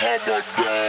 Hammer god.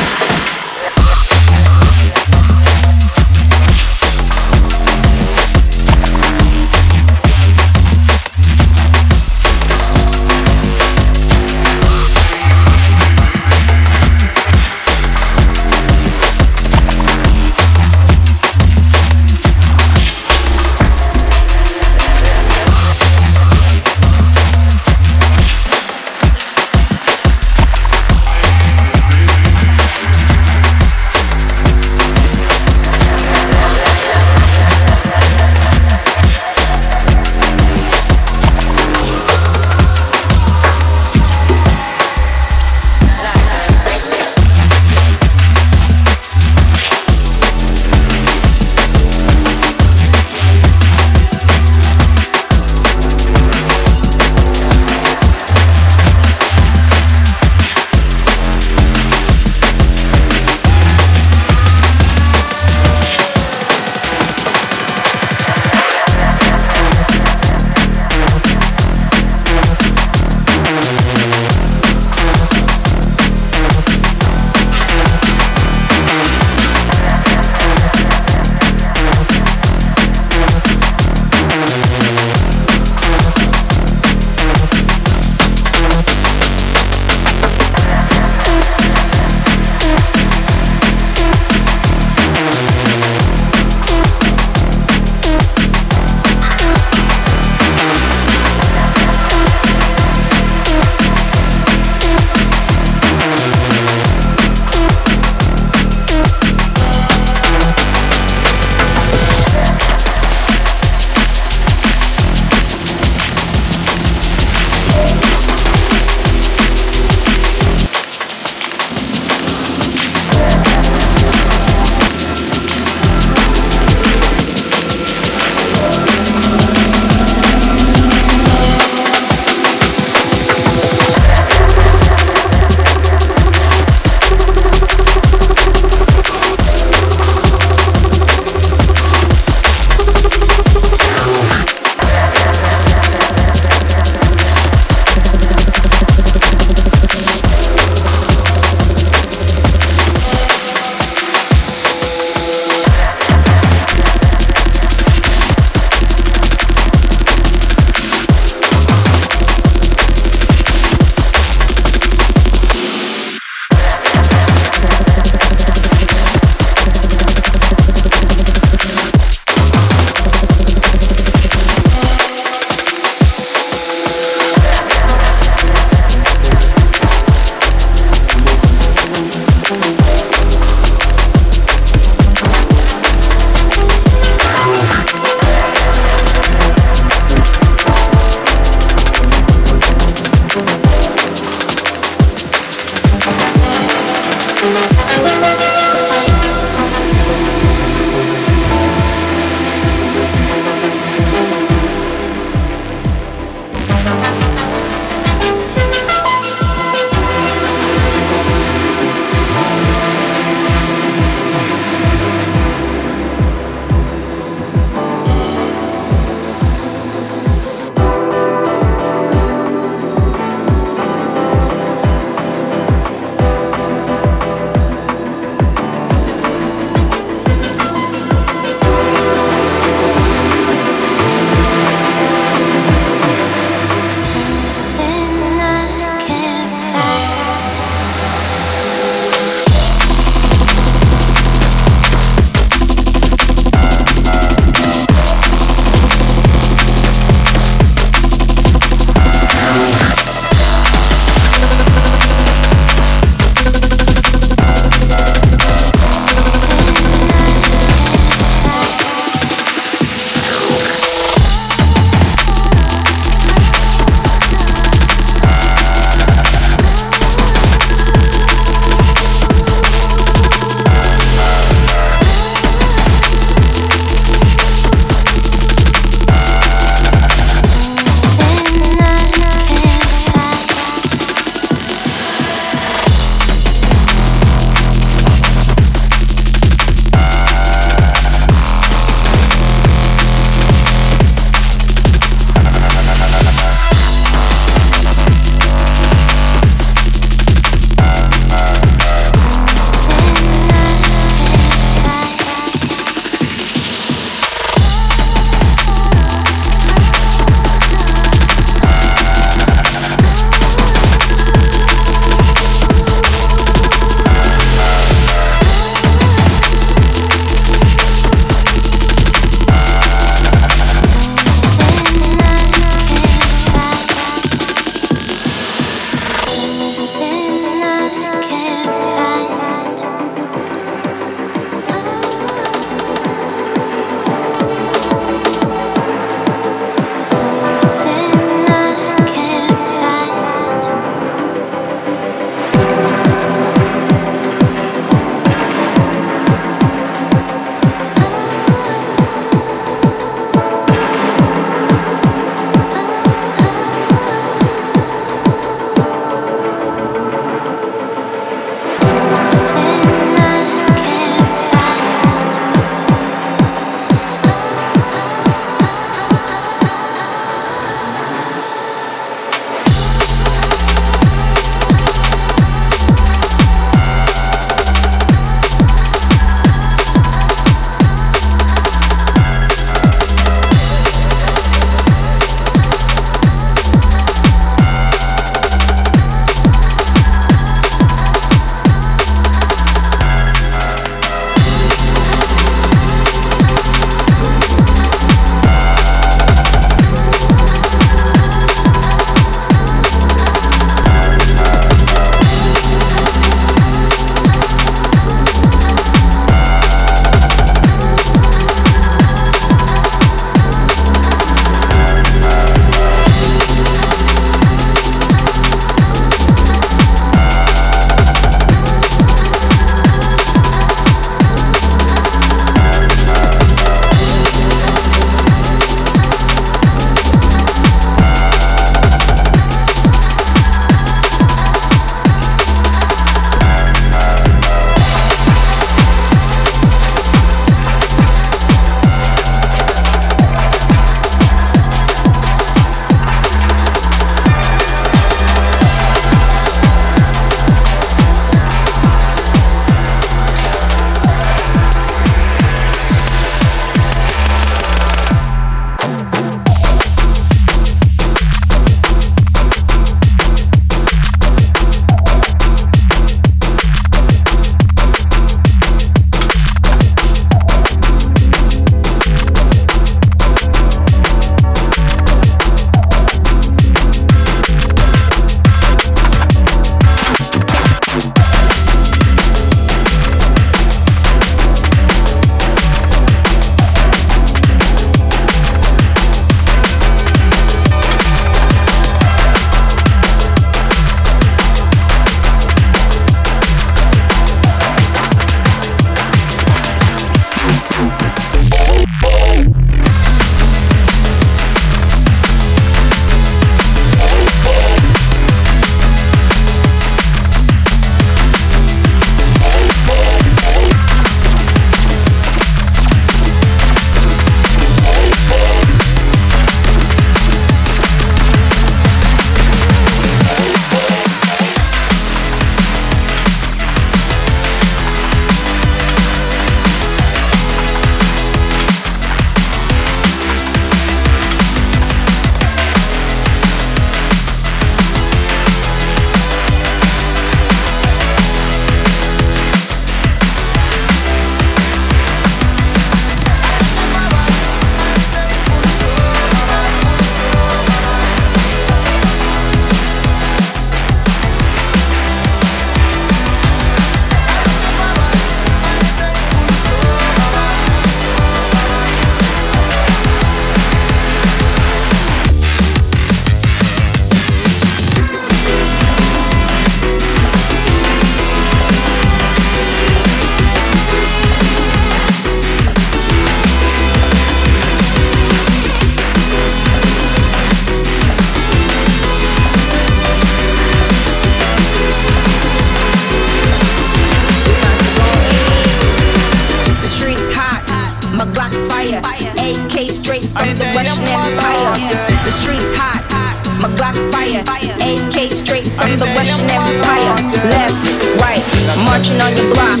Glock's fire. AK straight from the Russian Empire. Left, right, marching on your block.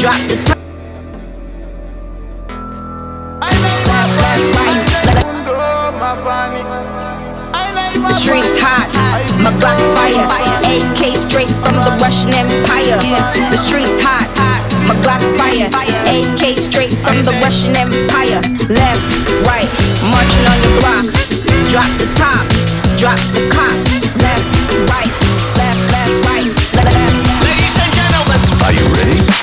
Drop the top. The streets hot, my Glock's fire. Fire, AK straight from the Russian Empire. The streets hot, hot, my Glock's fire. AK straight from the Russian Empire. Left, right, marching on your block. Drop the top, drop the. Left, right, left, left, right, left, left. Ladies and gentlemen, Are you ready?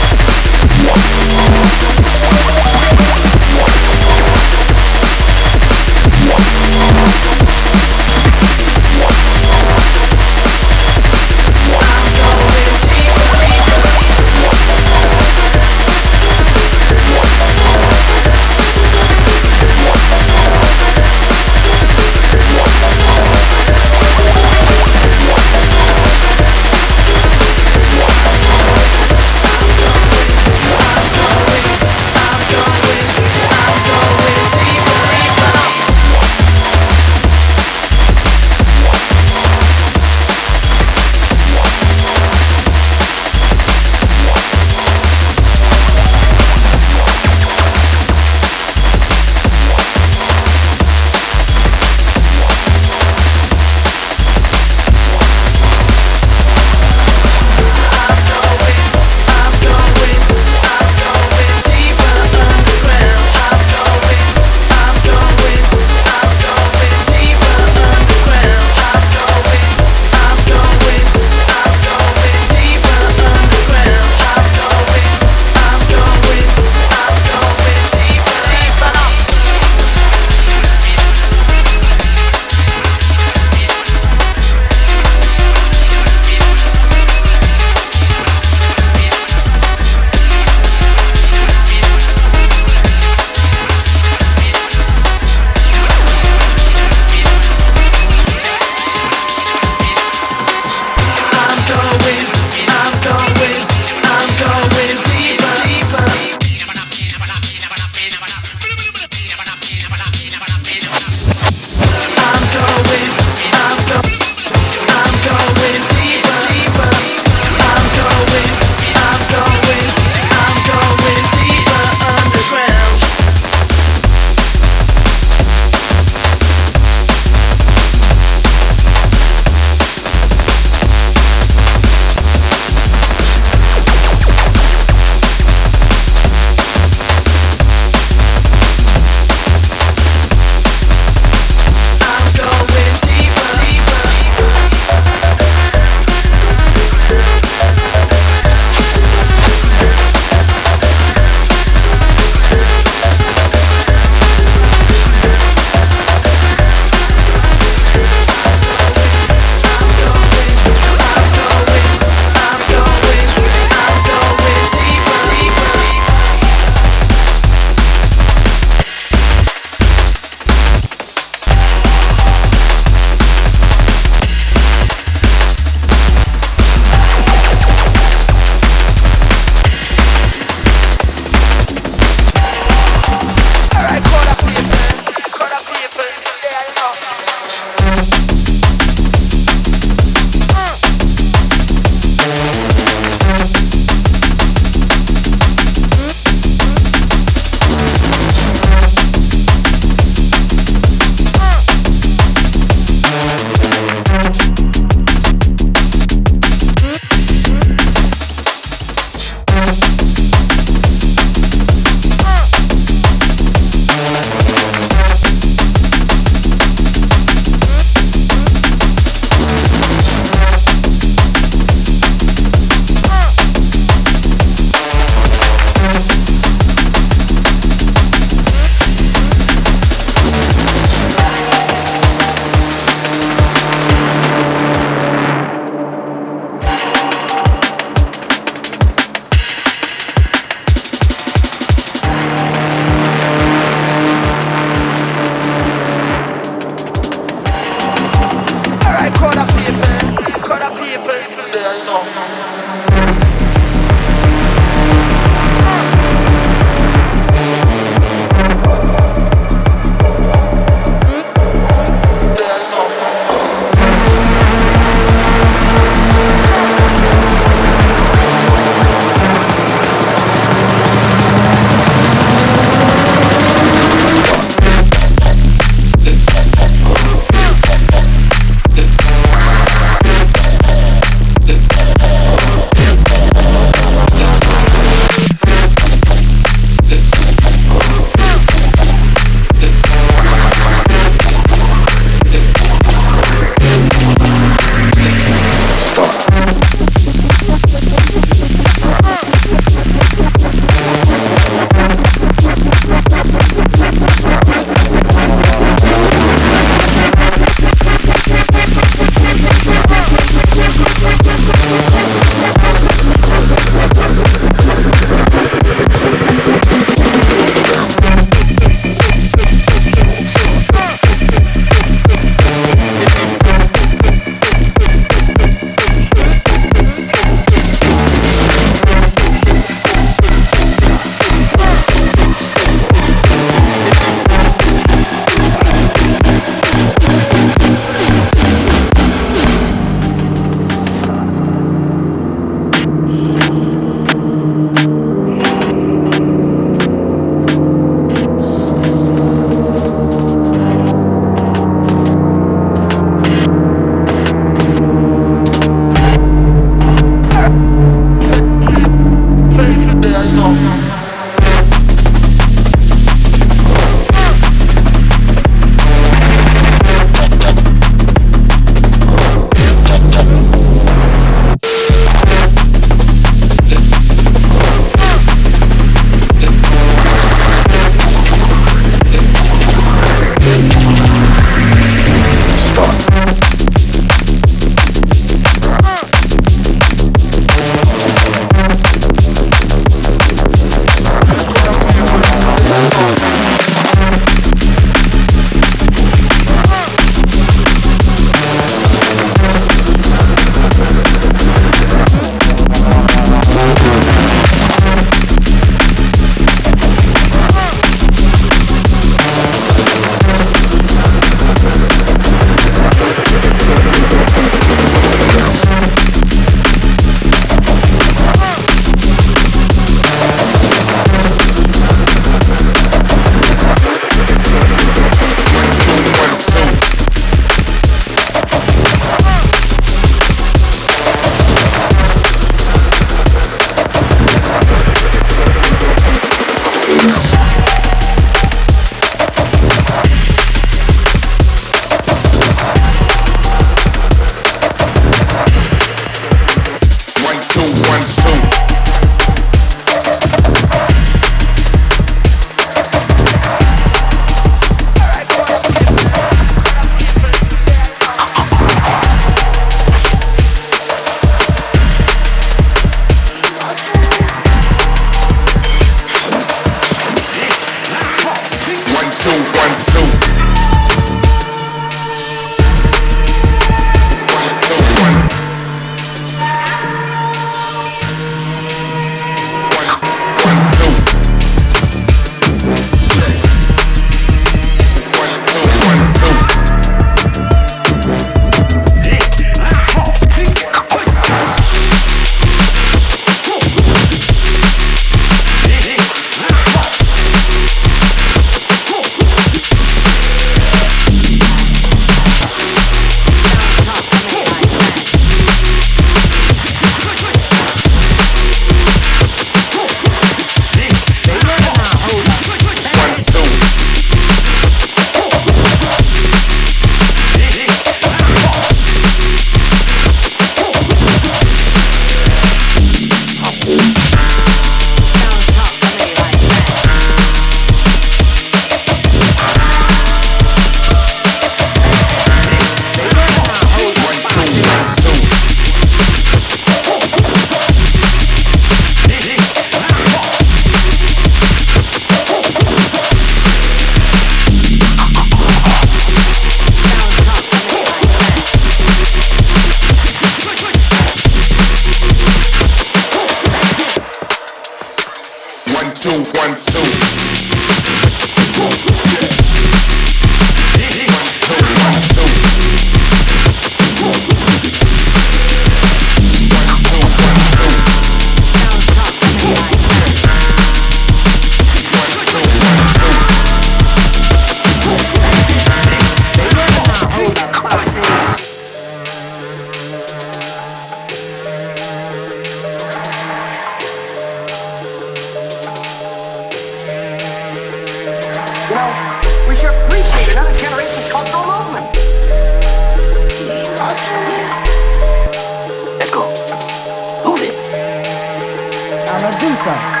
受。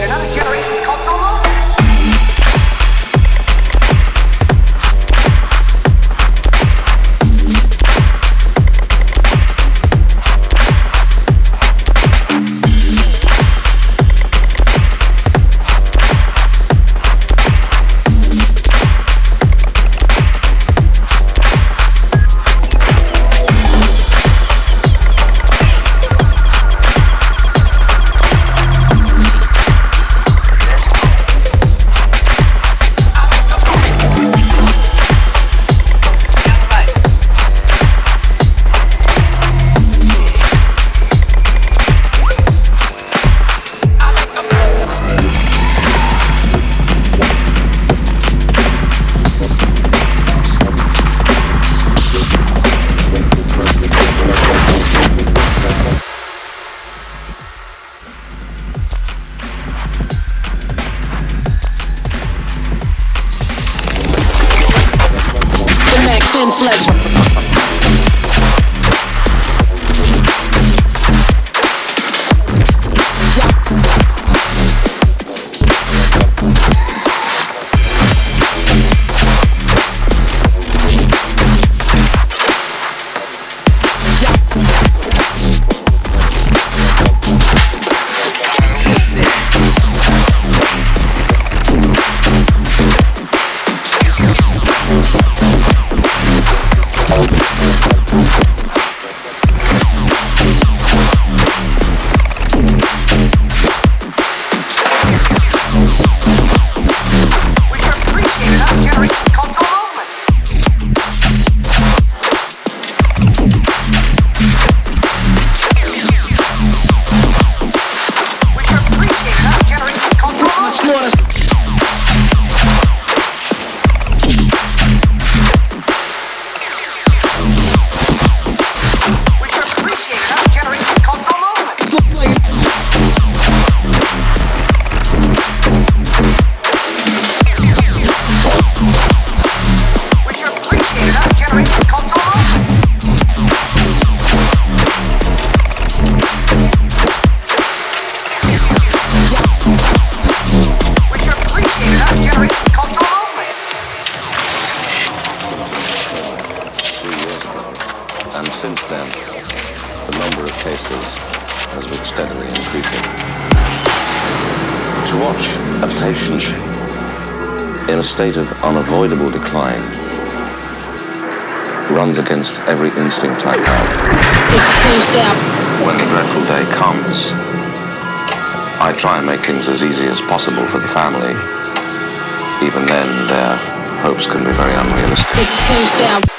Another generation. State of unavoidable decline runs against every instinct I have. It's the same step. When the dreadful day comes, I try and make things as easy as possible for the family. Even then, their hopes can be very unrealistic. It's the same step.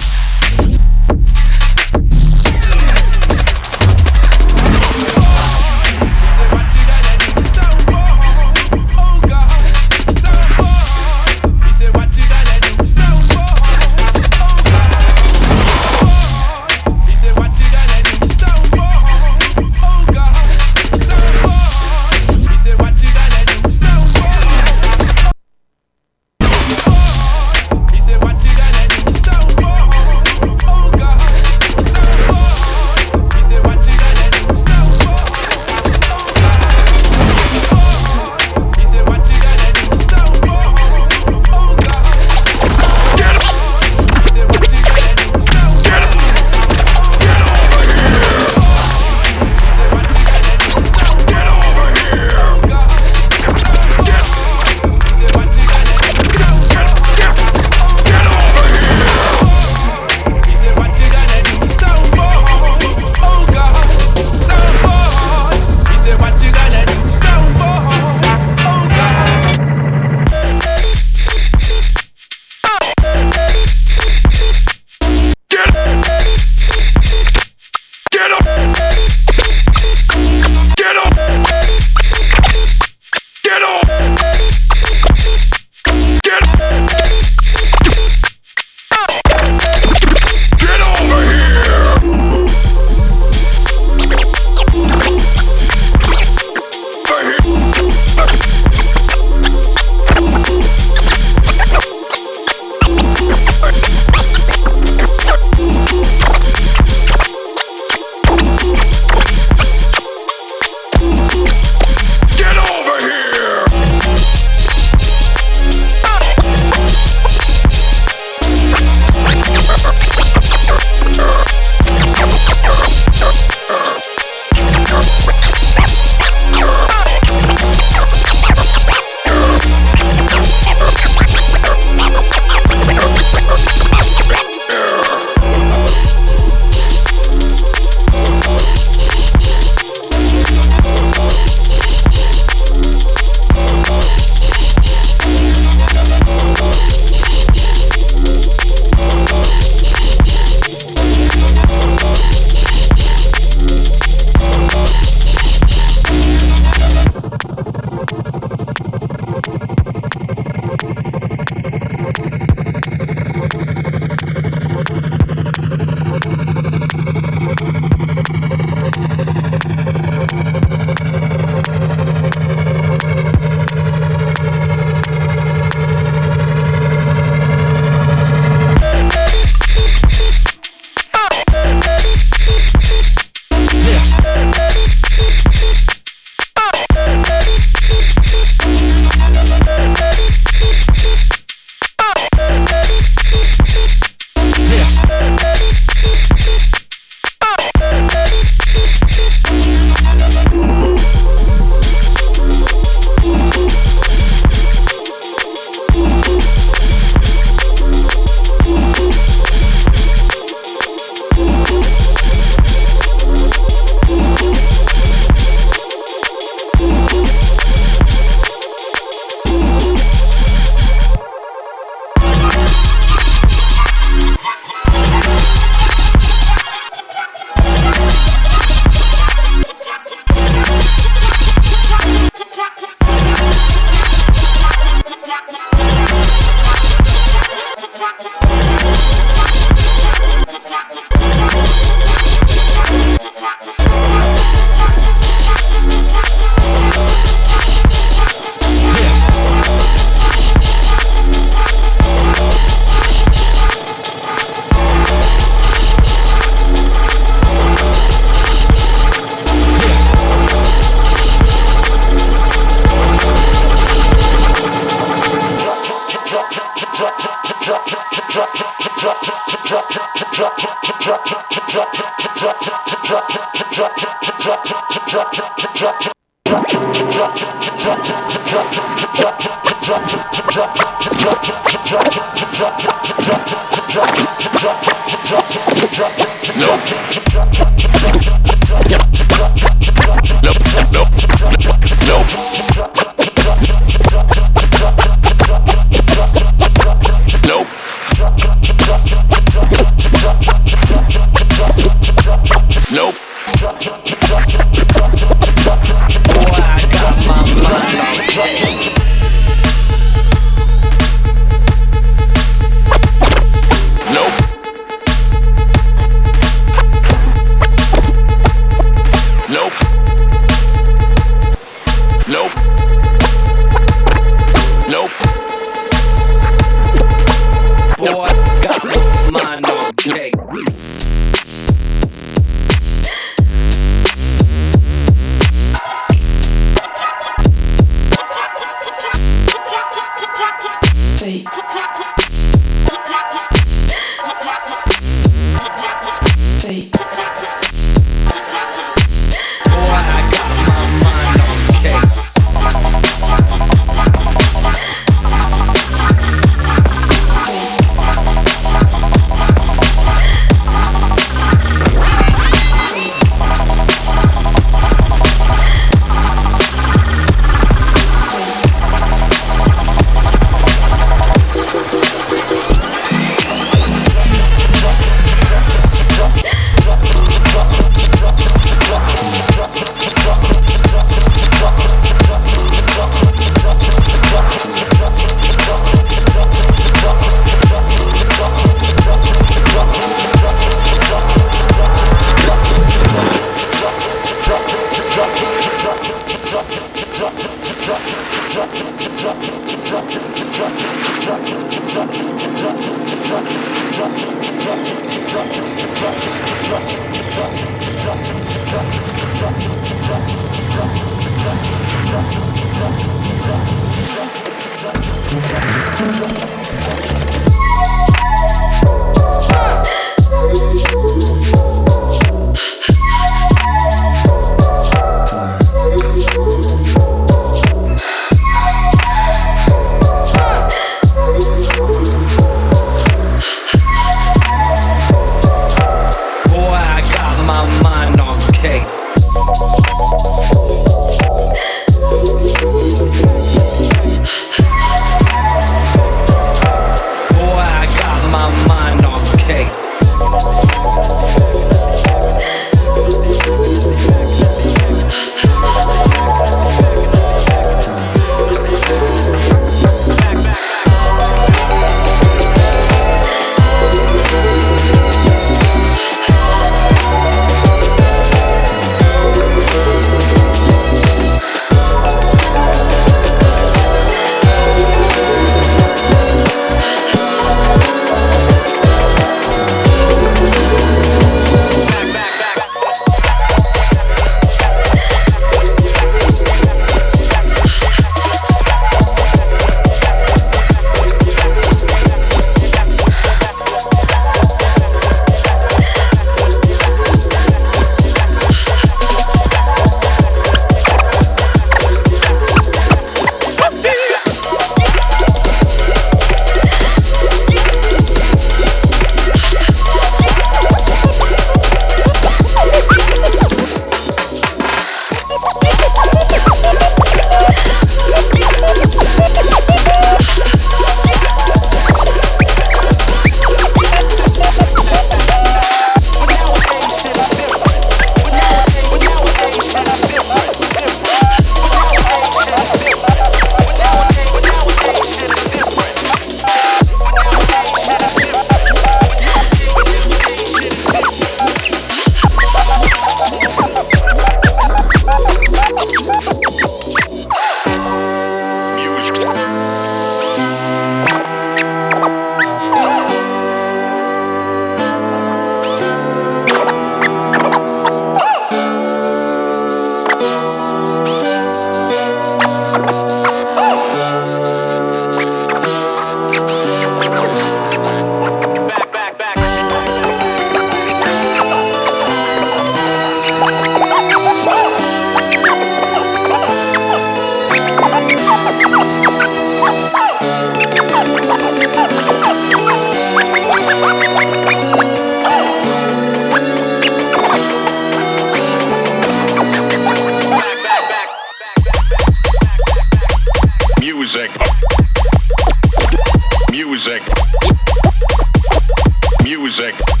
Music.